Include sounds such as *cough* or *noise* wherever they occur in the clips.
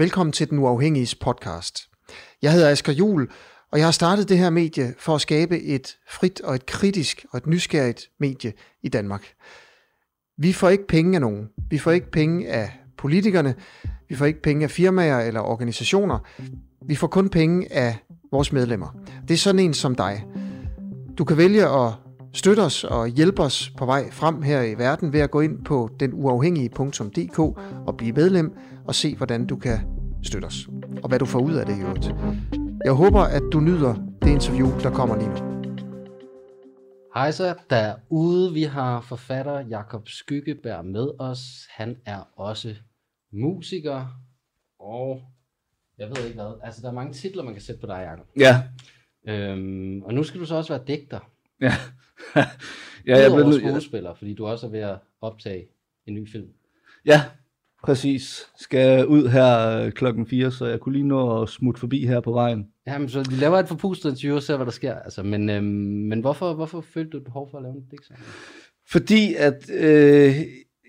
Velkommen til Den Uafhængige podcast. Jeg hedder Asger Jul, og jeg har startet det her medie for at skabe et frit og et kritisk og et nysgerrigt medie i Danmark. Vi får ikke penge af nogen. Vi får ikke penge af politikerne. Vi får ikke penge af firmaer eller organisationer. Vi får kun penge af vores medlemmer. Det er sådan en som dig. Du kan vælge at støtte os og hjælpe os på vej frem her i verden ved at gå ind på denuafhængige.dk og blive medlem og se, hvordan du kan støtte os. Og hvad du får ud af det i øvrigt. Jeg håber, at du nyder det interview, der kommer lige nu. Hej så, derude. Vi har forfatter Jakob Skyggeberg med os. Han er også musiker, og jeg ved ikke hvad. Altså, der er mange titler, man kan sætte på dig, Jacob. Ja. Øhm, og nu skal du så også være digter. Ja. *laughs* ja, jeg er blev skuespiller, fordi du også er ved at optage en ny film. Ja, præcis. Skal ud her øh, klokken 4, så jeg kunne lige nå at smutte forbi her på vejen. Jamen, så vi laver et forpustet interview og ser, hvad der sker. Altså, men, øhm, men hvorfor, hvorfor følte du et behov for at lave en digtsamling? Fordi at øh,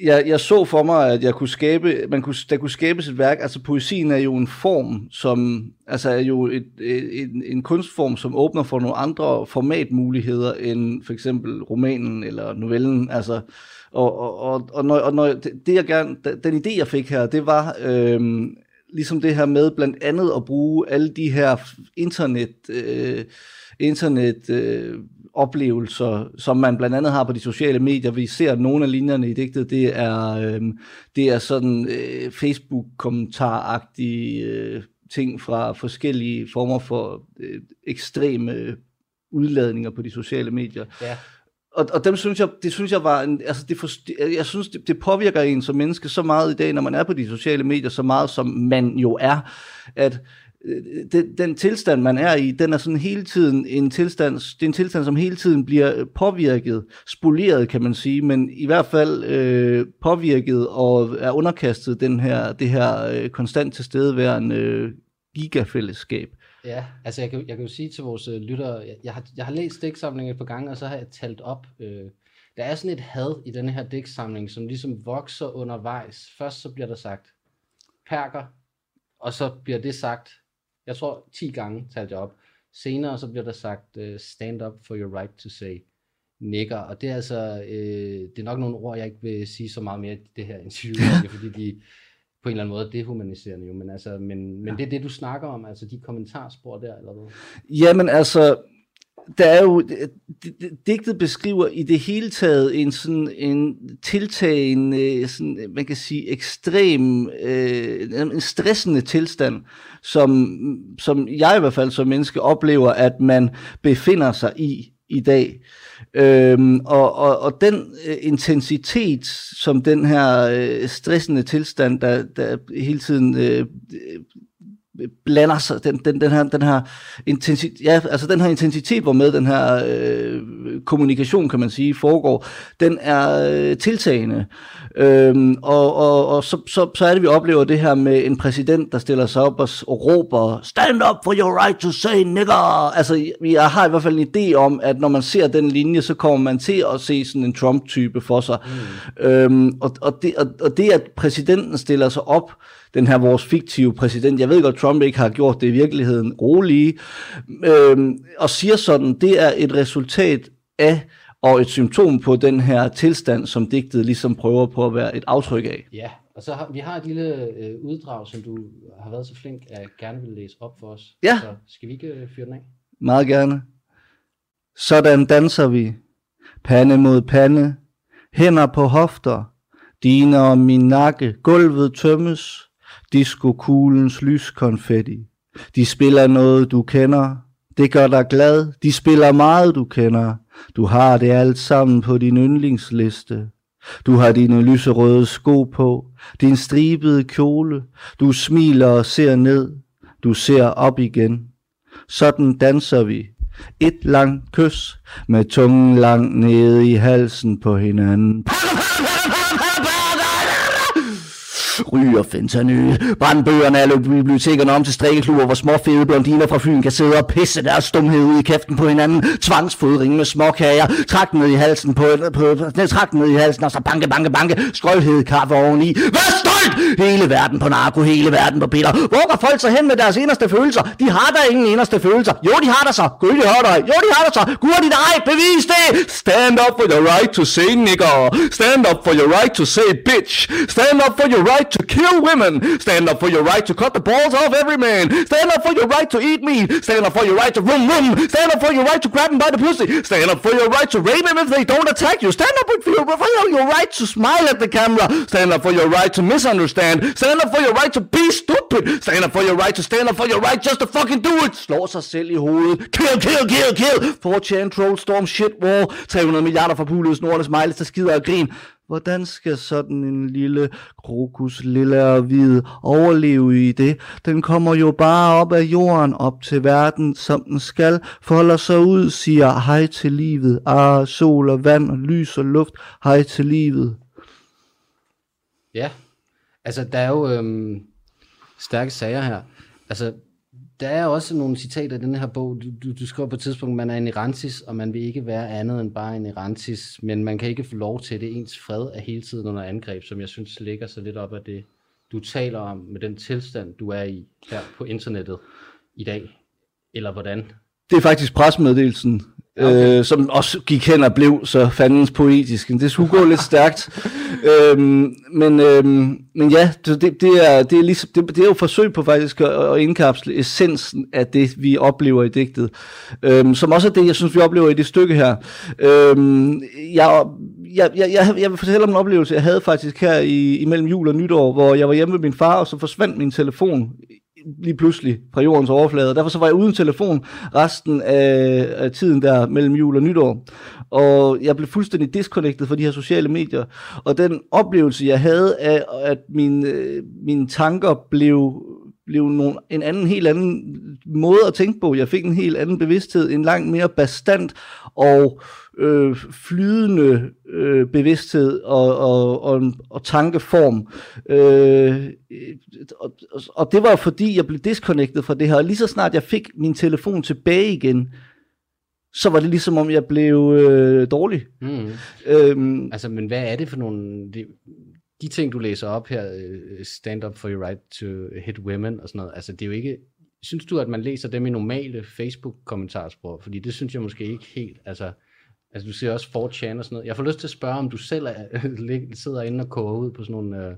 jeg, jeg så for mig, at jeg kunne skabe, man kunne, der kunne skabes et værk. Altså poesien er jo en form, som altså er jo et, et, en, en kunstform, som åbner for nogle andre formatmuligheder end for eksempel romanen eller novellen. Altså, og, og, og, og, når, og når, det jeg gerne, den idé jeg fik her, det var øhm, ligesom det her med blandt andet at bruge alle de her internet, øh, internet øh, oplevelser, som man blandt andet har på de sociale medier. Vi ser nogle af linjerne i digtet, det er, øh, det er sådan øh, Facebook-kommentaragtige øh, ting fra forskellige former for øh, ekstreme udladninger på de sociale medier. Ja. Og, og dem synes jeg, det synes jeg var, en, altså det for, jeg synes, det, det påvirker en som menneske så meget i dag, når man er på de sociale medier, så meget som man jo er, at Øh, den, den tilstand, man er i, den er sådan hele tiden en tilstand, det er en tilstand, som hele tiden bliver påvirket, spoleret, kan man sige, men i hvert fald øh, påvirket og er underkastet den her, det her øh, konstant tilstedeværende øh, gigafællesskab. Ja, altså jeg kan, jeg kan jo sige til vores øh, lyttere, jeg, jeg, har, jeg har læst digtsamlingen et par gange, og så har jeg talt op. Øh, der er sådan et had i den her digtsamling, som ligesom vokser undervejs. Først så bliver der sagt perker, og så bliver det sagt jeg tror 10 gange talte jeg op. Senere så bliver der sagt, uh, stand up for your right to say nigger, og det er altså, øh, det er nok nogle ord, jeg ikke vil sige så meget mere i det her interview, *laughs* fordi de på en eller anden måde dehumaniserende jo, men, altså, men, men ja. det er det, du snakker om, altså de kommentarspor der, eller hvad? Jamen altså, der er jo, øh, digtet beskriver i det hele taget en sådan en tiltagende, øh, sådan, øh, man kan sige, ekstrem, øh, en stressende tilstand, som, som jeg i hvert fald som menneske oplever, at man befinder sig i i dag. Øhm, og, og, og den øh, intensitet, som den her øh, stressende tilstand, der, der hele tiden øh, blander sig, den, den, den her, den her intensitet, ja, altså den her intensitet, hvor med den her øh, kommunikation, kan man sige, foregår, den er øh, tiltagende. Øhm, og og, og så, så, så er det, vi oplever det her med en præsident, der stiller sig op og, og råber, stand up for your right to say nigger. Altså, jeg har i hvert fald en idé om, at når man ser den linje, så kommer man til at se sådan en Trump-type for sig. Mm. Øhm, og, og, det, og, og det, at præsidenten stiller sig op, den her vores fiktive præsident, jeg ved godt, Trump ikke har gjort det i virkeligheden rolige, øhm, og siger sådan, det er et resultat af og et symptom på den her tilstand, som digtet ligesom prøver på at være et aftryk af. Ja, og så har vi har et lille øh, uddrag, som du har været så flink at gerne vil læse op for os. Ja. Så skal vi ikke øh, fyre den af? Meget gerne. Sådan danser vi. Pande mod pande. Hænder på hofter. Dine og min nakke. Gulvet tømmes. Disco-kuglens lyskonfetti. De spiller noget, du kender. Det gør dig glad. De spiller meget, du kender. Du har det alt sammen på din yndlingsliste. Du har dine lyserøde sko på, din stribede kjole. Du smiler og ser ned. Du ser op igen. Sådan danser vi. Et langt kys med tungen langt nede i halsen på hinanden ryger fentanyl. Brandbøgerne er bibliotekerne om til strikkeklubber, hvor små fede blondiner fra Fyn kan sidde og pisse deres stumhed ud i kæften på hinanden. Tvangsfodring med småkager, træk ned i halsen på, på, på træk ned i halsen, og så banke, banke, banke, Skrølhed kaffe oveni. Vær stolt! Hele verden på narko, hele verden på piller. Hvor går folk så hen med deres eneste følelser? De har da ingen eneste følelser. Jo, de har der så. Gud, de har der. Jo, de har der så. Gud, de nej. Bevis det. Stand up for your right to say nigger. Stand up for your right to say bitch. Stand up for your right to kill women. Stand up for your right to cut the balls off every man. Stand up for your right to eat meat. Stand up for your right to room room. Stand up for your right to grab him by the pussy. Stand up for your right to rape him if they don't attack you. Stand up for your, for your right to smile at the camera. Stand up for your right to misunderstand. Stand up for your right to be stupid. Stand up for your right to stand up for your right just to fucking do it. Slår sig selv i hovedet. Kill, kill, kill, kill. 4chan, troll, storm, shit, war. 300 milliarder for pulet, snorte, smiles, der skider og grin. Hvordan skal sådan en lille krokus, lille og hvid, overleve i det? Den kommer jo bare op af jorden, op til verden, som den skal, folder sig ud, siger hej til livet, ah, sol og vand og lys og luft, hej til livet. Ja, altså der er jo øhm, stærke sager her. Altså, der er også nogle citater i den her bog. Du, du, du skriver på et tidspunkt, man er en erantis, og man vil ikke være andet end bare en erantis, men man kan ikke få lov til det. Ens fred er hele tiden under angreb, som jeg synes ligger så lidt op af det, du taler om med den tilstand, du er i her på internettet i dag. Eller hvordan? Det er faktisk presmeddelelsen, okay. øh, som også gik hen og blev så fandens poetisk. Det skulle gå lidt stærkt. *laughs* øhm, men, øhm, men ja, det, det, er, det, er ligesom, det, det er jo forsøg på faktisk at, at indkapsle essensen af det, vi oplever i digtet. Øhm, som også er det, jeg synes, vi oplever i det stykke her. Øhm, jeg, jeg, jeg, jeg, jeg vil fortælle om en oplevelse, jeg havde faktisk her i, imellem jul og nytår, hvor jeg var hjemme med min far, og så forsvandt min telefon lige pludselig fra jordens overflade. Derfor så var jeg uden telefon resten af, af tiden der mellem jul og nytår. Og jeg blev fuldstændig disconnected fra de her sociale medier. Og den oplevelse, jeg havde af, at mine, øh, mine tanker blev blev nogle, en anden, helt anden måde at tænke på. Jeg fik en helt anden bevidsthed, en langt mere bestand og øh, flydende øh, bevidsthed og, og, og, og tankeform. Øh, og, og det var fordi, jeg blev disconnected fra det her. Og lige så snart jeg fik min telefon tilbage igen, så var det ligesom om, jeg blev øh, dårlig. Mm. Øhm, altså, men hvad er det for nogle... De, de ting, du læser op her, øh, stand up for your right to hit women og sådan noget, altså det er jo ikke... Synes du, at man læser dem i normale Facebook-kommentarspor? Fordi det synes jeg måske ikke helt, altså... Altså du ser også 4chan og sådan noget. Jeg får lyst til at spørge, om du selv er, *laughs* sidder inde og koger ud på sådan nogle øh,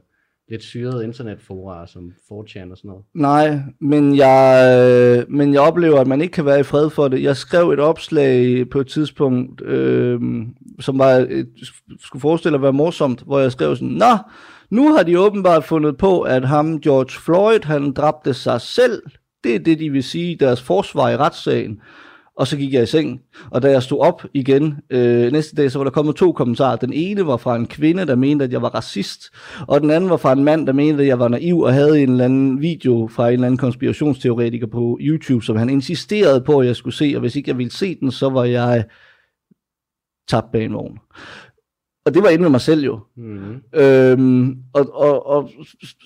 lidt syrede internetfora som 4chan og sådan noget. Nej, men jeg, øh, men jeg oplever, at man ikke kan være i fred for det. Jeg skrev et opslag på et tidspunkt, øh, som var et, skulle forestille at være morsomt, hvor jeg skrev sådan, Nå, nu har de åbenbart fundet på, at ham George Floyd, han dræbte sig selv. Det er det, de vil sige, deres forsvar i retssagen og så gik jeg i seng. Og da jeg stod op igen øh, næste dag, så var der kommet to kommentarer. Den ene var fra en kvinde, der mente, at jeg var racist, og den anden var fra en mand, der mente, at jeg var naiv og havde en eller anden video fra en eller anden konspirationsteoretiker på YouTube, som han insisterede på, at jeg skulle se, og hvis ikke jeg ville se den, så var jeg tabt bag en vogn. Og det var inde med mig selv jo. Mm. Øhm, og, og, og,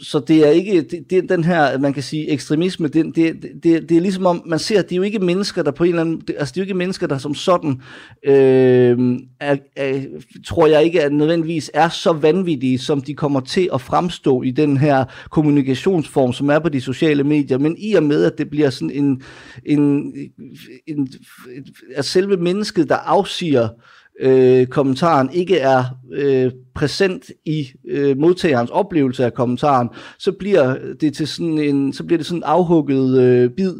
så det er ikke, det, det, den her, man kan sige, ekstremisme, det, det, det, det er ligesom om, man ser, at det er jo ikke mennesker, der på en eller anden, det, altså det er jo ikke mennesker, der som sådan, øh, er, er, tror jeg ikke, at nødvendigvis er så vanvittige, som de kommer til at fremstå i den her kommunikationsform, som er på de sociale medier, men i og med, at det bliver sådan en, en, en, en at selve mennesket, der afsiger, øh, kommentaren ikke er øh, præsent i øh, modtagerens oplevelse af kommentaren, så bliver det til sådan en så bliver det sådan en afhugget øh, bid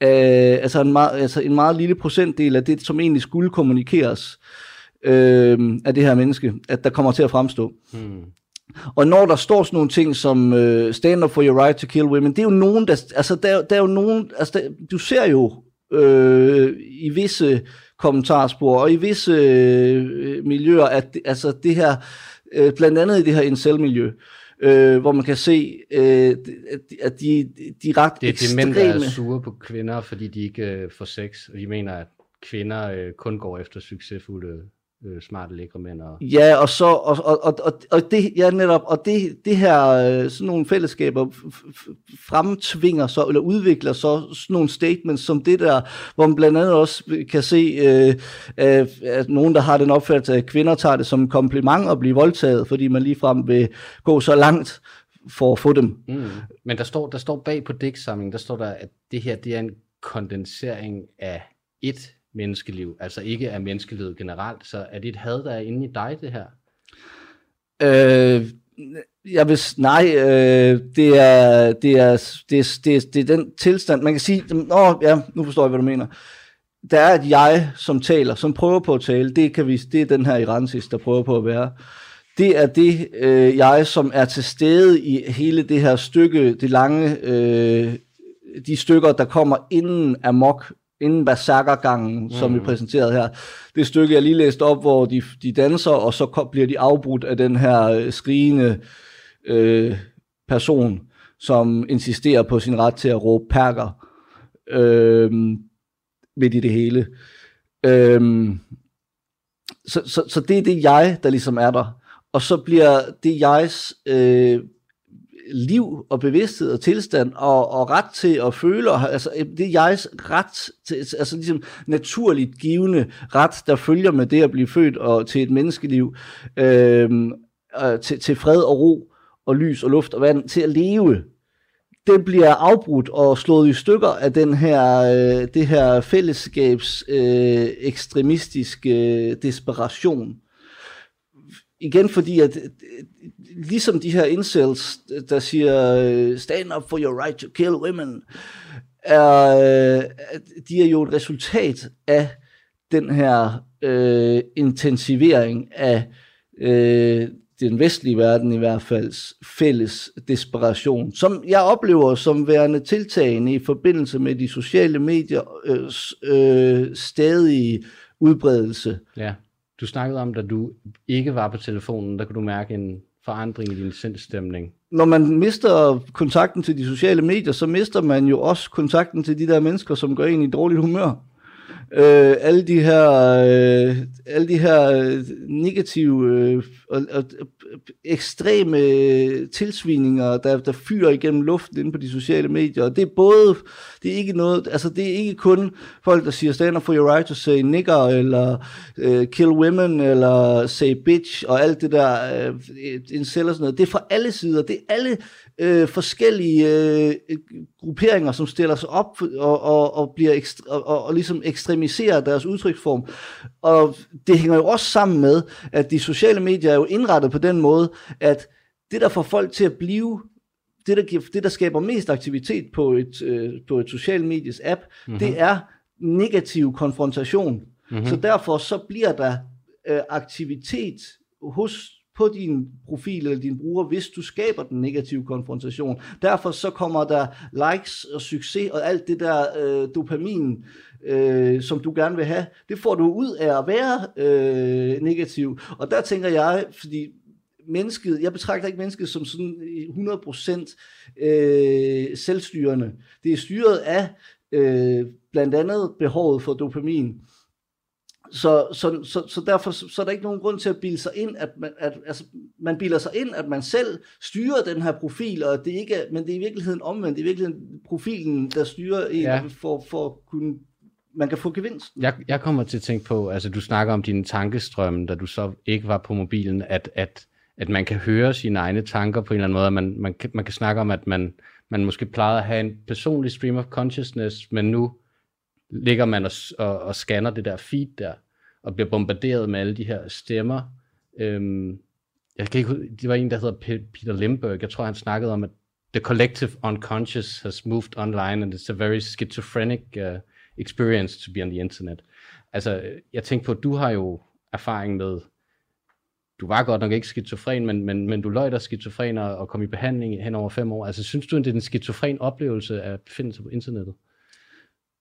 af altså en meget altså en meget lille procentdel af det som egentlig skulle kommunikeres øh, af det her menneske, at der kommer til at fremstå. Hmm. Og når der står sådan nogle ting som uh, stand up for your right to kill women, det er jo nogen, der, altså der, der er jo nogen, altså der, du ser jo øh, i visse kommentarspor, og i visse øh, miljøer, at altså det her, øh, blandt andet i det her incel-miljø, øh, hvor man kan se, øh, at de, de ret Det er ekstreme. de mænd, der er sure på kvinder, fordi de ikke øh, får sex, og de mener, at kvinder øh, kun går efter succesfulde øh, smarte, lækre mænd. Og... Ja, og så og, og, og, og, det ja netop og det det her øh, sådan nogle fællesskaber fremtvinger så eller udvikler så sådan nogle statements som det der, hvor man blandt andet også kan se øh, øh, at nogen der har den opfattelse at kvinder tager det som en kompliment at blive voldtaget, fordi man ligefrem vil gå så langt for at få dem. Mm. Men der står der står bag på digtsamlingen, der står der at det her det er en kondensering af et menneskeliv, altså ikke af menneskelivet generelt. Så er det et had, der er inde i dig, det her? Øh, jeg vil, nej, øh, det, er, det, er, det, er, det, er, det er den tilstand, man kan sige, åh, ja, nu forstår jeg, hvad du mener. Der er et jeg, som taler, som prøver på at tale, det, kan vi, det er den her Iransis, der prøver på at være. Det er det øh, jeg, som er til stede i hele det her stykke, det lange, øh, de stykker, der kommer inden amok inden berserkergangen, mm. som vi mm. præsenterede her. Det stykke, jeg lige læste op, hvor de, de danser, og så bliver de afbrudt af den her øh, skrigende øh, person, som insisterer på sin ret til at råbe perker øh, midt i det hele. Øh, så, så, så det er det jeg, der ligesom er der. Og så bliver det jegs øh, liv og bevidsthed og tilstand og, og ret til at føle, og, altså øh, det er jegs ret, til, altså ligesom naturligt givende ret, der følger med det at blive født og til et menneskeliv, øh, til, til fred og ro og lys og luft og vand, til at leve, det bliver afbrudt og slået i stykker af den her, øh, det her fællesskabs øh, ekstremistiske øh, desperation igen fordi, at øh, ligesom de her incels, der siger, øh, stand up for your right to kill women, er, øh, de er jo et resultat af den her øh, intensivering af øh, den vestlige verden i hvert fald fælles desperation, som jeg oplever som værende tiltagende i forbindelse med de sociale medier øh, øh, stadige udbredelse. Ja. Du snakkede om, da du ikke var på telefonen, der kunne du mærke en forandring i din sindstemning. Når man mister kontakten til de sociale medier, så mister man jo også kontakten til de der mennesker, som går ind i dårligt humør øh, alle de her, øh, alle de her øh, negative øh, og, og øh, ekstreme øh, tilsvininger, der, der fyrer igennem luften inde på de sociale medier. Og det er både, det er ikke noget, altså det er ikke kun folk, der siger stand up for your right to say nigger, eller øh, kill women, eller say bitch, og alt det der, øh, incel og sådan noget. Det er fra alle sider. Det er alle øh, forskellige øh, grupperinger, som stiller sig op og, og, og bliver ekstra, og, og ligesom ekstremiserer deres udtryksform. Og det hænger jo også sammen med, at de sociale medier er jo indrettet på den måde, at det der får folk til at blive det der, giver, det, der skaber mest aktivitet på et, øh, på et social medies app, mm-hmm. det er negativ konfrontation. Mm-hmm. Så derfor så bliver der øh, aktivitet hos på din profil eller din bruger, hvis du skaber den negative konfrontation. Derfor så kommer der likes og succes og alt det der øh, dopamin, øh, som du gerne vil have, det får du ud af at være øh, negativ. Og der tænker jeg, fordi mennesket, jeg betragter ikke mennesket som sådan 100% øh, selvstyrende. Det er styret af øh, blandt andet behovet for dopamin. Så, så, så, så derfor så, er der ikke nogen grund til at bilde sig ind, at man, at, altså, man bilder sig ind, at man selv styrer den her profil, og det ikke er, men det er i virkeligheden omvendt. Det er i virkeligheden profilen, der styrer en ja. for, for at kunne man kan få gevinst. Jeg, jeg kommer til at tænke på, altså du snakker om dine tankestrømme, da du så ikke var på mobilen, at, at, at man kan høre sine egne tanker på en eller anden måde, at man, man, kan, man kan snakke om, at man, man måske plejede at have en personlig stream of consciousness, men nu ligger man og, og, og scanner det der feed der, og bliver bombarderet med alle de her stemmer. Øhm, jeg kan ikke, det var en, der hedder Peter Limburg. Jeg tror, han snakkede om, at the collective unconscious has moved online, and it's a very schizophrenic uh, experience to be on the internet. Altså, jeg tænkte på, at du har jo erfaring med, du var godt nok ikke skizofren, men, men, men du løj dig skizofren og, og kom i behandling hen over fem år. Altså, synes du, at det er en skizofren oplevelse at befinde sig på internettet?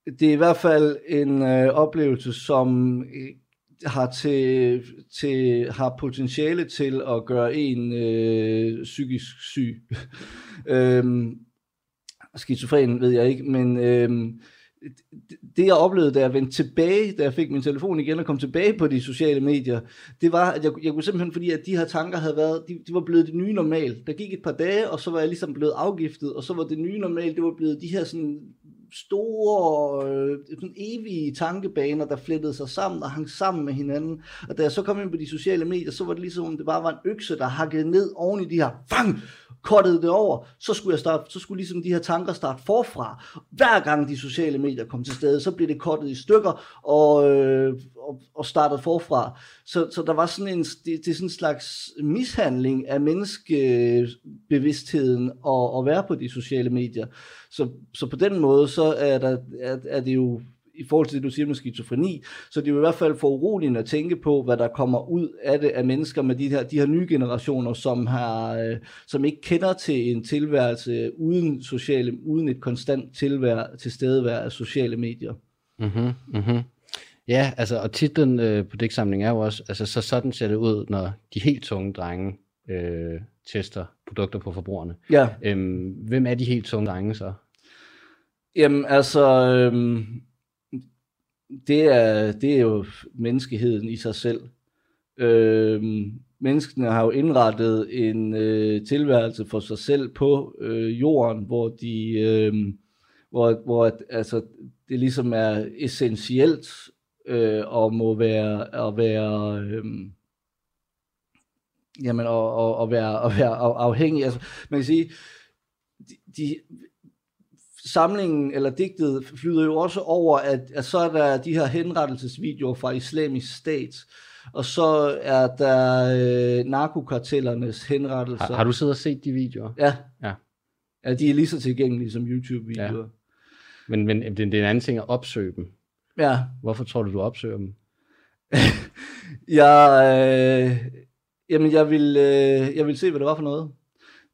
det er i hvert fald en øh, oplevelse, som øh, har til, til har potentiale til at gøre en øh, psykisk syg. *laughs* øhm, skizofren ved jeg ikke, men øhm, det jeg oplevede, da jeg vendte tilbage, da jeg fik min telefon igen og kom tilbage på de sociale medier, det var, at jeg, jeg kunne simpelthen, fordi at de her tanker havde været, de, de var blevet det nye normal. Der gik et par dage, og så var jeg ligesom blevet afgiftet, og så var det nye normal, det var blevet de her sådan store, øh, sådan evige tankebaner, der flettede sig sammen og hang sammen med hinanden. Og da jeg så kom ind på de sociale medier, så var det ligesom, det bare var en økse, der hakkede ned oven i de her, fang, kottede det over, så skulle, jeg starte, så skulle ligesom de her tanker starte forfra. Hver gang de sociale medier kom til stede, så blev det kottet i stykker og, øh, og, og startet forfra. Så, så der var sådan en, det, det er sådan en slags mishandling af menneskebevidstheden at, at være på de sociale medier. Så, så på den måde, så er, der, er, er det jo i forhold til det, du siger med skizofreni, så det er jo i hvert fald for uroligende at tænke på, hvad der kommer ud af det af mennesker med de her, de her nye generationer, som, har, øh, som ikke kender til en tilværelse uden, sociale, uden et konstant tilvær, tilstedevær af sociale medier. Mm-hmm, mm-hmm. Ja, altså, og titlen øh, på digtsamlingen er jo også, altså, så sådan ser det ud, når de helt tunge drenge øh, tester produkter på forbrugerne. Ja. Øhm, hvem er de helt tunge drenge så? Jamen, altså, øhm, det, er, det er jo menneskeheden i sig selv. Øhm, menneskene har jo indrettet en øh, tilværelse for sig selv på øh, jorden, hvor de, øh, hvor, hvor altså, det ligesom er essentielt øh, og må være at være øh, jamen og, og, og være og være afhængig. Altså, man kan sige, de, de, samlingen eller digtet flyder jo også over, at, at så er der de her henrettelsesvideoer fra islamisk stat, og så er der øh, narkokartellernes henrettelser. Har, har du siddet og set de videoer? Ja. Ja. Ja, de er lige så tilgængelige som YouTube-videoer. Ja. Men, men det, det er en anden ting at opsøge dem. Ja. Hvorfor tror du, du opsøger dem? *laughs* jeg, øh, jamen, jeg vil, øh, jeg vil se, hvad det var for noget.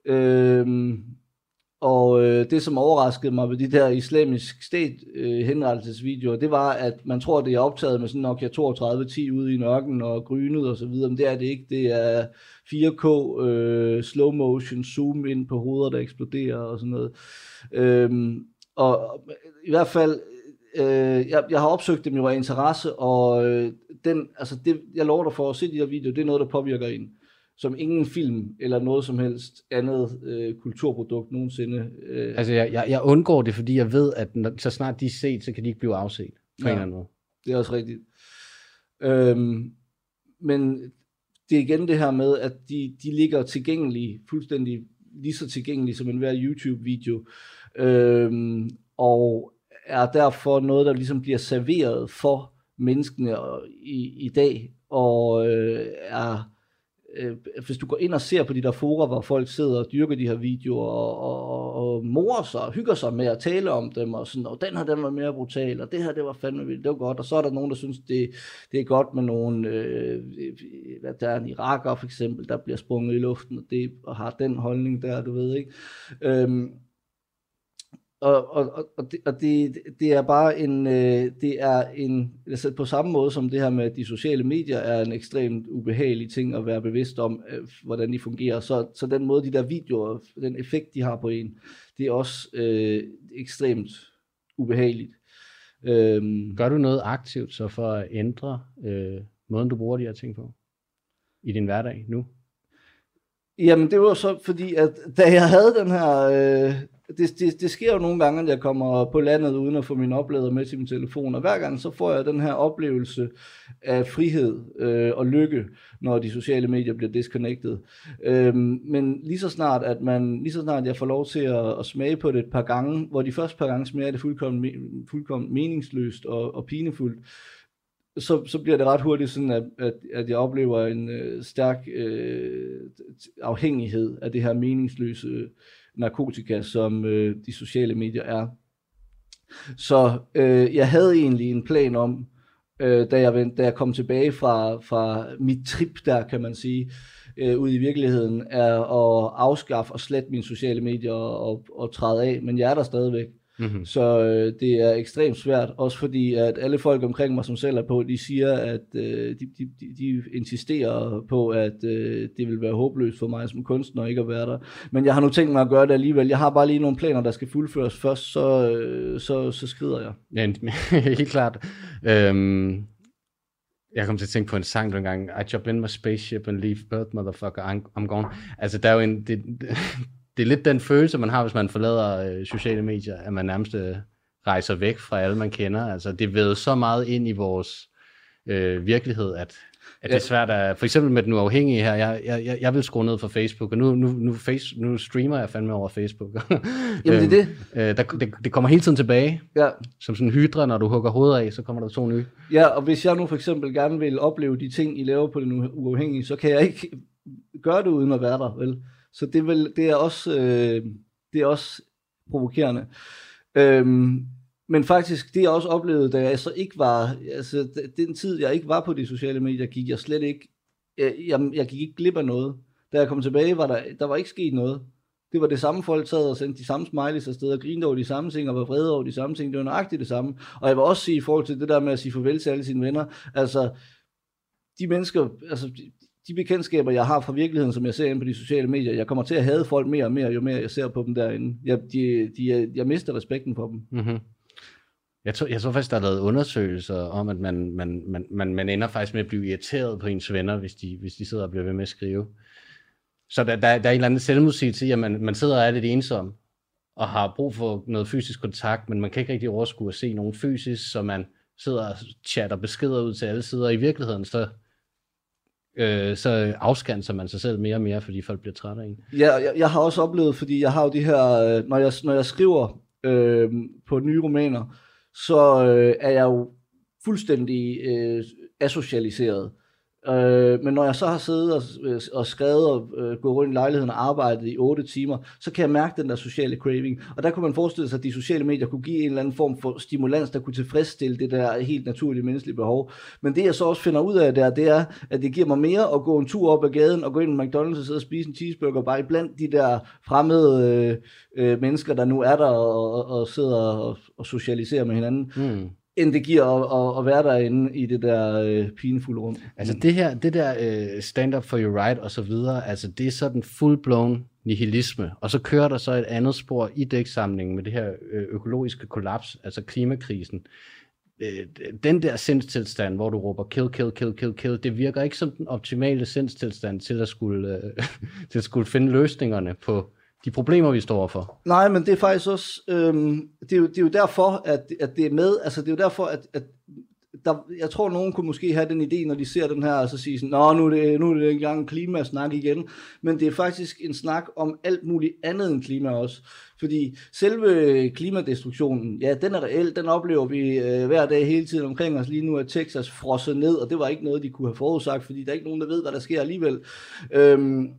Øh, og øh, det, som overraskede mig ved de der islamisk stat øh, henrettelsesvideoer, det var, at man tror, det er optaget med sådan Nokia 3210 ude i nørken og grynet og så videre, men det er det ikke. Det er 4K øh, slow motion zoom ind på hoveder, der eksploderer og sådan noget. Øhm, og øh, i hvert fald, øh, jeg, jeg har opsøgt dem jo af interesse, og øh, den, altså det, jeg lover dig for at se de her videoer, det er noget, der påvirker en som ingen film eller noget som helst andet øh, kulturprodukt nogensinde. Øh. Altså jeg, jeg, jeg undgår det, fordi jeg ved, at når, så snart de er set, så kan de ikke blive afset på ja, en eller anden måde. Det er også rigtigt. Øhm, men det er igen det her med, at de, de ligger tilgængelige, fuldstændig lige så tilgængelige som enhver YouTube-video, øhm, og er derfor noget, der ligesom bliver serveret for menneskene i, i dag, og øh, er øh, hvis du går ind og ser på de der forer, hvor folk sidder og dyrker de her videoer, og, og, og morer sig og hygger sig med at tale om dem, og sådan, og den her, den var mere brutal, og det her, det var fandme vildt, det var godt, og så er der nogen, der synes, det, det er godt med nogen, øh, hvad der er en iraker for eksempel, der bliver sprunget i luften, og, det, og har den holdning der, du ved ikke. Øhm, og, og, og, det, og det, det er bare en, øh, det er en, altså på samme måde som det her med, at de sociale medier er en ekstremt ubehagelig ting at være bevidst om, øh, hvordan de fungerer. Så, så den måde, de der videoer, den effekt, de har på en, det er også øh, ekstremt ubehageligt. Øhm, Gør du noget aktivt så for at ændre øh, måden, du bruger de her ting på i din hverdag nu? Jamen, det var så fordi, at da jeg havde den her... Øh, det, det, det sker jo nogle gange, at jeg kommer på landet uden at få min oplader med til min telefon, og hver gang så får jeg den her oplevelse af frihed øh, og lykke, når de sociale medier bliver disconnected. Øhm, men lige så snart, at man, lige så snart jeg får lov til at, at smage på det et par gange, hvor de første par gange smager det fuldkommen, fuldkommen meningsløst og, og pinefuldt, så, så bliver det ret hurtigt sådan, at, at, at jeg oplever en øh, stærk øh, afhængighed af det her meningsløse narkotika, som øh, de sociale medier er. Så øh, jeg havde egentlig en plan om, øh, da, jeg, da jeg kom tilbage fra, fra mit trip der, kan man sige, øh, ud i virkeligheden, er at afskaffe og slette mine sociale medier og, og, og træde af, men jeg er der stadigvæk. Mm-hmm. Så øh, det er ekstremt svært, også fordi at alle folk omkring mig, som selv er på, de siger, at øh, de, de, de insisterer på, at øh, det vil være håbløst for mig som kunstner ikke at være der. Men jeg har nu tænkt mig at gøre det alligevel. Jeg har bare lige nogle planer, der skal fuldføres først, så, øh, så, så skrider jeg. Ja, *laughs* helt klart. Øhm, jeg kom til at tænke på en sang dengang, I jump in my spaceship and leave Earth, motherfucker, I'm, I'm gone. Altså, der er jo en, det, det er lidt den følelse, man har, hvis man forlader øh, sociale medier, at man nærmest øh, rejser væk fra alle, man kender. Altså, det ved så meget ind i vores øh, virkelighed, at, at det er svært at... For eksempel med den uafhængige her, jeg, jeg, jeg vil skrue ned for Facebook, og nu, nu, nu, face, nu streamer jeg fandme over Facebook. *laughs* Jamen, det er det. Øh, der, det. Det kommer hele tiden tilbage. Ja. Som sådan en hydra, når du hugger hovedet af, så kommer der to nye. Ja, og hvis jeg nu for eksempel gerne vil opleve de ting, I laver på den uafhængige, så kan jeg ikke gøre det uden at være der, vel? Så det, vil, det, er også, øh, det er også provokerende. Øhm, men faktisk, det jeg også oplevede, da jeg så ikke var, altså den tid, jeg ikke var på de sociale medier, gik jeg slet ikke, jeg, jeg, jeg gik ikke glip af noget. Da jeg kom tilbage, var der, der var ikke sket noget. Det var det samme folk sad og sendte de samme smileys afsted og grinede over de samme ting og var vrede over de samme ting. Det var nøjagtigt det samme. Og jeg vil også sige i forhold til det der med at sige farvel til alle sine venner, altså de mennesker, altså de bekendtskaber, jeg har fra virkeligheden, som jeg ser ind på de sociale medier, jeg kommer til at hade folk mere og mere, jo mere jeg ser på dem derinde. Jeg, de, de, jeg mister respekten for dem. Mm-hmm. Jeg tror, jeg tror faktisk, der er lavet undersøgelser om, at man, man, man, man, man ender faktisk med at blive irriteret på ens venner, hvis de, hvis de sidder og bliver ved med at skrive. Så der, der, der er en eller anden selvmodsigelse til, at man, man sidder og er lidt ensom, og har brug for noget fysisk kontakt, men man kan ikke rigtig overskue at se nogen fysisk, så man sidder og chatter beskeder ud til alle sider. I virkeligheden, så øh, så afskanser man sig selv mere og mere, fordi folk bliver trætte af en. Ja, jeg, jeg har også oplevet, fordi jeg har jo de her, øh, når jeg, når jeg skriver øh, på nye romaner, så øh, er jeg jo fuldstændig øh, asocialiseret. Øh, men når jeg så har siddet og, øh, og skrevet og øh, gået rundt i lejligheden og arbejdet i 8 timer, så kan jeg mærke den der sociale craving. Og der kunne man forestille sig, at de sociale medier kunne give en eller anden form for stimulans, der kunne tilfredsstille det der helt naturlige menneskelige behov. Men det jeg så også finder ud af der, det er, at det giver mig mere at gå en tur op ad gaden og gå ind i McDonald's og sidde og spise en cheeseburger, bare blandt de der fremmede øh, øh, mennesker, der nu er der og, og, og sidder og, og socialiserer med hinanden. Mm end det giver at, at, at være derinde i det der øh, pinefulde rum. Altså det her, det der øh, stand up for your right og så videre, altså det er sådan full-blown nihilisme, og så kører der så et andet spor i dæksamlingen med det her øh, økologiske kollaps, altså klimakrisen. Øh, den der sindstilstand, hvor du råber kill, kill, kill, kill, kill, det virker ikke som den optimale sindstilstand til at skulle, øh, *laughs* til at skulle finde løsningerne på, de problemer, vi står for. Nej, men det er faktisk også, øhm, det, er jo, det er jo derfor, at, at det er med, altså det er jo derfor, at, at der, jeg tror, nogen kunne måske have den idé, når de ser den her, og så sige sådan, Nå, nu er det, nu er det engang klimasnak igen. Men det er faktisk en snak om alt muligt andet end klima også. Fordi selve klimadestruktionen, ja, den er reel, den oplever vi øh, hver dag hele tiden omkring os. Lige nu er Texas frosset ned, og det var ikke noget, de kunne have forudsagt, fordi der er ikke nogen, der ved, hvad der sker alligevel. Øhm,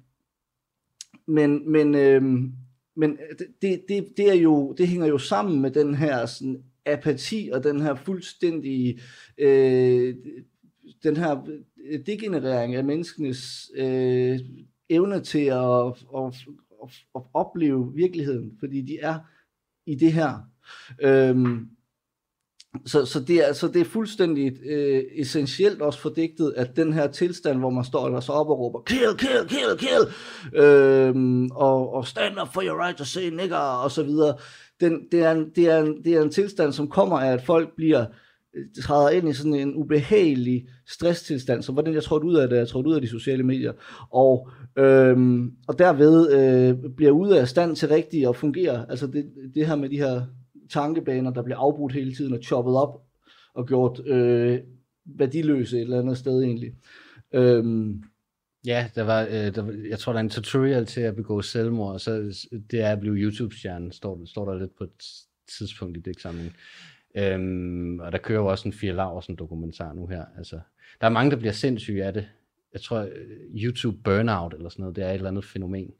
men, men, øhm, øh, men det, det, det, er jo, det hænger jo sammen med den her sådan, apati og den her fuldstændige øh, den her øh, degenerering af menneskenes øh, evne til at, at, at, at opleve virkeligheden, fordi de er i det her. Øhm, så, så, det er, så det er fuldstændig øh, essentielt også fordigtet, at den her tilstand, hvor man står der så op og råber, kill, kill, kill, kill, øh, og, og stand up for your right to say nigger, og så videre, den, det, er en, det, er en, det er en tilstand, som kommer af, at folk bliver øh, træder ind i sådan en ubehagelig stresstilstand, som hvordan den, jeg trådte ud af det, jeg trådte ud af de sociale medier, og, øhm, og derved øh, bliver ude af stand til rigtigt at fungere. Altså det, det her med de her tankebaner, der bliver afbrudt hele tiden og choppet op og gjort øh, værdiløse et eller andet sted egentlig. Øhm, Ja, der var, øh, der, jeg tror, der er en tutorial til at begå selvmord, og så det er at blive YouTube-stjerne, står, står der lidt på et tidspunkt i dæksamlingen. Øhm, og der kører jo også en Fia Laursen dokumentar nu her. Altså, der er mange, der bliver sindssyge af det. Jeg tror, øh, YouTube burnout eller sådan noget, det er et eller andet fænomen.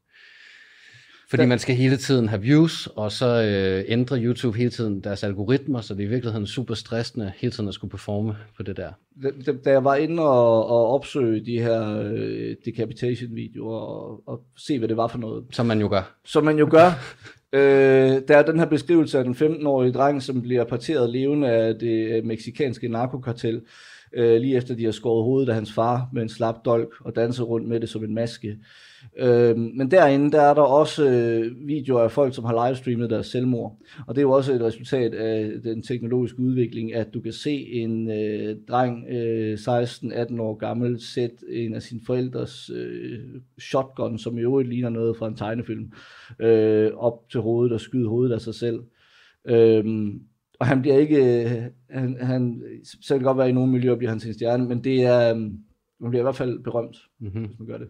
Fordi man skal hele tiden have views, og så øh, ændrer YouTube hele tiden deres algoritmer, så det er i virkeligheden super stressende hele tiden at skulle performe på det der. Da, da jeg var inde og, og opsøge de her øh, decapitation-videoer og, og se, hvad det var for noget. Som man jo gør. Som man jo gør. *laughs* Øh, der er den her beskrivelse af den 15-årige dreng, som bliver parteret levende af det meksikanske narkokartel, øh, lige efter de har skåret hovedet af hans far med en slap dolk og danser rundt med det som en maske. Øh, men derinde, der er der også øh, videoer af folk, som har livestreamet deres selvmord. Og det er jo også et resultat af den teknologiske udvikling, at du kan se en øh, dreng, øh, 16-18 år gammel, sætte en af sine forældres øh, shotgun, som i øvrigt ligner noget fra en tegnefilm, øh, op til hovedet og skyde hovedet af sig selv. Øh, og han bliver ikke, øh, han, han, det godt være, i nogle miljøer bliver han til en stjerne, men det er, man bliver i hvert fald berømt, mm-hmm. hvis man gør det.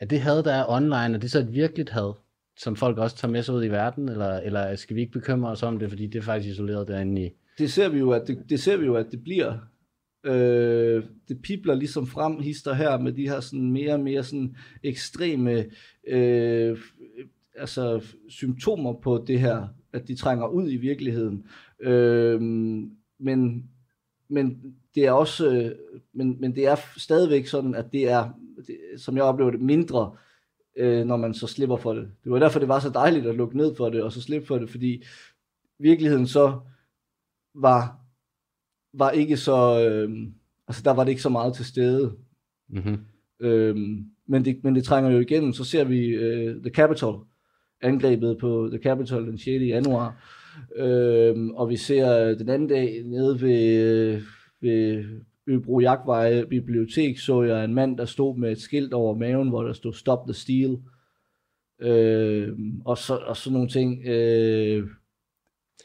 Er det had, der er online, er det så et virkeligt had, som folk også tager med sig ud i verden, eller, eller skal vi ikke bekymre os om det, fordi det er faktisk isoleret derinde i? Det ser vi jo, at det, det, ser vi jo, at det bliver. Øh, det pipler ligesom frem hister her med de her sådan mere og mere sådan ekstreme øh, altså symptomer på det her, at de trænger ud i virkeligheden. Øh, men, men det er også, øh, men, men det er stadigvæk sådan, at det er, det, som jeg oplever det, mindre, øh, når man så slipper for det. Det var derfor, det var så dejligt at lukke ned for det, og så slippe for det, fordi virkeligheden så var, var ikke så, øh, altså der var det ikke så meget til stede. Mm-hmm. Øh, men, det, men det trænger jo igennem, så ser vi øh, The Capitol, angrebet på The Capitol den 6. januar, øh, og vi ser den anden dag nede ved, ved Øbro Jagtvej Bibliotek, så jeg en mand, der stod med et skilt over maven, hvor der stod Stop the Steal. Øh, og, så, og sådan nogle ting. Øh,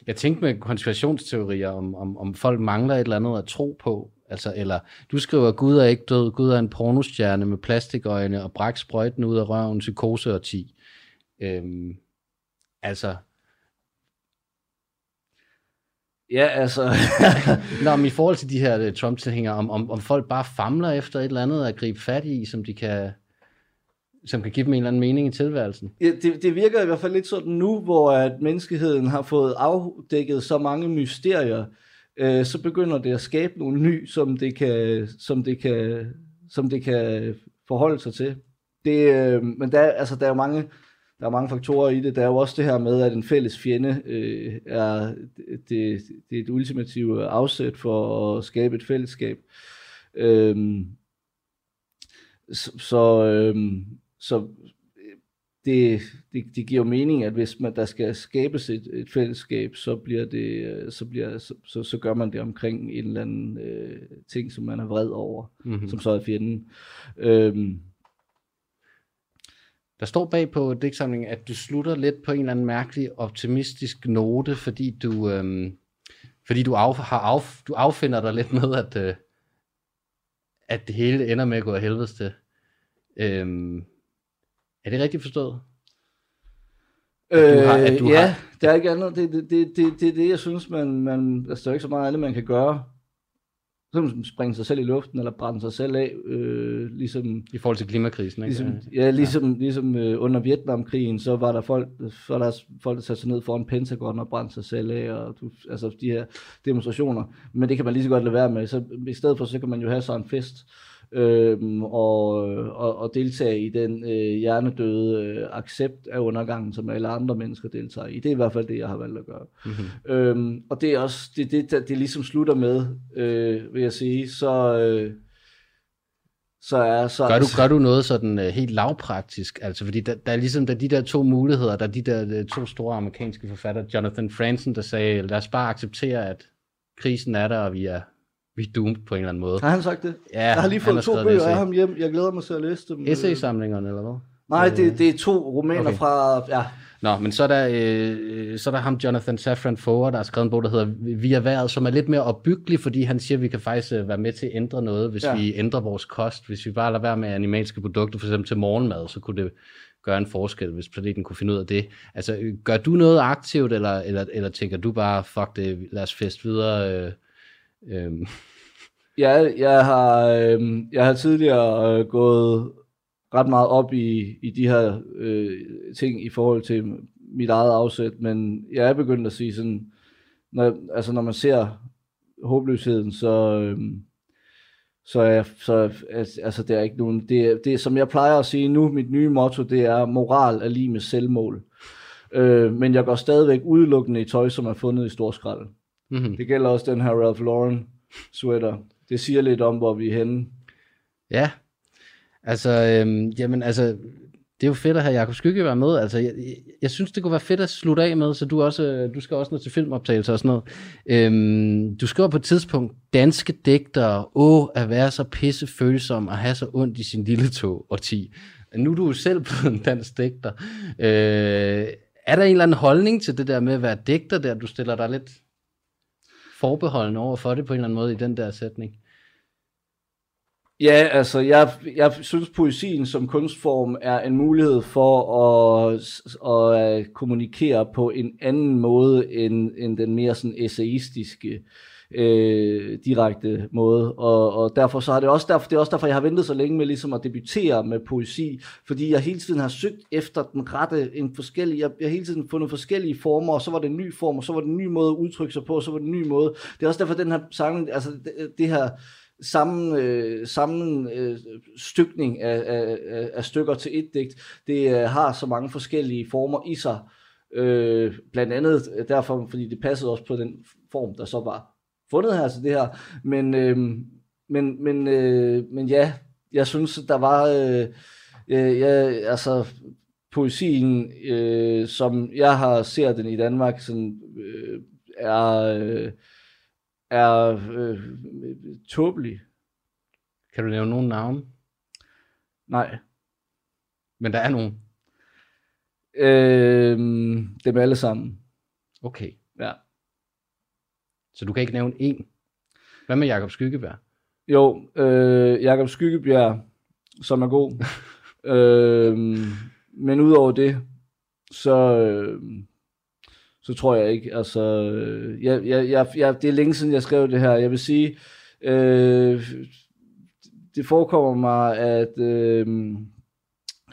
jeg tænkte med konspirationsteorier, om, om, om folk mangler et eller andet at tro på. Altså, eller du skriver, at Gud er ikke død, Gud er en pornostjerne med plastikøjne og bræk sprøjten ud af røven, psykose og 10. Øhm, altså, Ja, altså... *laughs* Nå, men i forhold til de her uh, Trump-tilhængere, om, om, om folk bare famler efter et eller andet at gribe fat i, som de kan som kan give dem en eller anden mening i tilværelsen. Ja, det, det virker i hvert fald lidt sådan nu, hvor at menneskeheden har fået afdækket så mange mysterier, øh, så begynder det at skabe nogle ny, som det kan, som det kan, som det kan forholde sig til. Det, øh, men der, altså, der er jo mange der er mange faktorer i det. Der er jo også det her med, at en fælles fjende øh, er det, det er et ultimativt afsæt for at skabe et fællesskab. Øhm, så så, øhm, så det, det, det giver jo mening, at hvis man der skal skabes et, et fællesskab, så bliver det, så bliver så, så, så gør man det omkring en eller anden øh, ting, som man er vred over, mm-hmm. som så er fjenden. Øhm, der står bag på digtsamlingen, at du slutter lidt på en eller anden mærkelig optimistisk note, fordi du, øhm, fordi du, af, har af, du affinder dig lidt med, at, øh, at det hele ender med at gå af helvedes til. Øhm, er det rigtigt forstået? At du har, at du øh, ja, har... det er ikke andet. Det er det, det, det, det, det, jeg synes, man, man, der står ikke så meget andet, man kan gøre så springe sig selv i luften, eller brænde sig selv af, øh, ligesom... I forhold til klimakrisen, ikke? Ligesom, ja, ligesom, ja. ligesom øh, under Vietnamkrigen, så var der folk, så var der folk, der satte sig ned foran Pentagon og brændte sig selv af, og du, altså de her demonstrationer. Men det kan man lige så godt lade være med. Så i stedet for, så kan man jo have sådan en fest, øh, og, og, og deltage i den øh, hjernedøde øh, accept af undergangen, som alle andre mennesker deltager i. Det er i hvert fald det, jeg har valgt at gøre. Mm-hmm. Øhm, og det er også det, det, det, det ligesom slutter med, øh, vil jeg sige, så... Øh, så er så gør du gør du noget sådan uh, helt lavpraktisk altså fordi der, der er ligesom der er de der to muligheder der er de der de to store amerikanske forfattere Jonathan Franzen der sagde lad os bare acceptere at krisen er der og vi er vi er doomed på en eller anden måde. Har han sagt det? Ja, jeg har lige fået to bøger af ham hjem. Jeg glæder mig til at læse dem. Essay-samlingerne, eller hvad? Nej, det, det er to romaner okay. fra... Ja. Nå, men så er, der, øh, så er der ham, Jonathan Safran Foer, der har skrevet en bog, der hedder Vi er været, som er lidt mere opbyggelig, fordi han siger, at vi kan faktisk øh, være med til at ændre noget, hvis ja. vi ændrer vores kost. Hvis vi bare lader være med animalske produkter, for eksempel til morgenmad, så kunne det gøre en forskel, hvis planeten kunne finde ud af det. Altså, gør du noget aktivt, eller, eller, eller tænker du bare, fuck det, lad os fest videre? Øh, Øhm. Ja, jeg har, øh, jeg har tidligere øh, gået ret meget op i, i de her øh, ting i forhold til mit eget afsæt, men jeg er begyndt at sige sådan, når, altså når man ser håbløsheden, så, øh, så er så, altså, altså det er ikke nogen, det, det som jeg plejer at sige nu, mit nye motto, det er moral er lige med selvmål. Øh, men jeg går stadigvæk udelukkende i tøj, som er fundet i storskrald. Mm-hmm. Det gælder også den her Ralph Lauren sweater. Det siger lidt om, hvor vi er henne. Ja, altså, øhm, jamen, altså, det er jo fedt at have Jakob Skygge være med. Altså, jeg, jeg, jeg synes, det kunne være fedt at slutte af med, så du, også, du skal også nå til filmoptagelser og sådan noget. Øhm, du skriver på et tidspunkt, danske digtere, åh, at være så pissefølsom og have så ondt i sin lille tog og ti. Nu er du jo selv *laughs* blevet en dansk digter. Øh, er der en eller anden holdning til det der med at være digter der? Du stiller dig lidt forbeholden over for det på en eller anden måde i den der sætning. Ja, altså jeg, jeg synes poesien som kunstform er en mulighed for at, at øh, kommunikere på en anden måde end, end den mere sådan essayistiske øh, Øh, direkte måde. Og, og derfor så har det også derfor, det er også derfor, jeg har ventet så længe med ligesom at debutere med poesi, fordi jeg hele tiden har søgt efter den rette, en forskellig, jeg, jeg har hele tiden fundet forskellige former, og så var det en ny form, og så var det en ny måde at udtrykke sig på, og så var det en ny måde. Det er også derfor, den her sang, altså det, det her samme, øh, samme øh, stykning af, af, af stykker til et digt, det øh, har så mange forskellige former i sig. Øh, blandt andet derfor, fordi det passede også på den form, der så var fundet her til det her. Men, øh, men, men, øh, men ja, jeg synes, der var... Øh, øh, ja, altså, poesien, øh, som jeg har set den i Danmark, sådan, øh, er... Øh, er øh, tåbelig. Kan du nævne nogle navne? Nej. Men der er nogen? Øh, dem alle sammen. Okay. Ja. Så du kan ikke nævne en? Hvad med Jakob Skyggebjerg? Jo, øh, Jakob Skyggebjerg, som er god. *laughs* øh, men udover det, så... Øh, så tror jeg ikke. Altså, jeg, jeg, jeg, jeg, det er længe siden, jeg skrev det her. Jeg vil sige, øh, det forekommer mig, at, øh,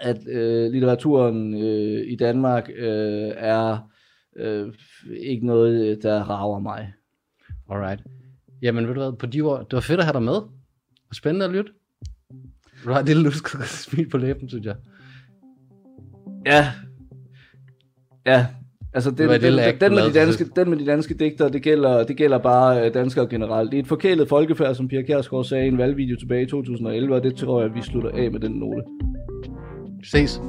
at øh, litteraturen øh, i Danmark øh, er øh, ikke noget, der rager mig. Alright. Jamen ved du hvad, på de ord, det var fedt at have dig med. Og spændende at lytte. Du har et lille lusket *laughs* smil på læben, synes jeg. Ja. Ja, Altså den, den, den, den, med de danske, den med de danske digtere, det gælder, det gælder bare øh, danskere generelt. Det er et forkælet folkefærd, som Pia Kjærsgaard sagde i en valgvideo tilbage i 2011, og det tror jeg, vi slutter af med den note. Ses.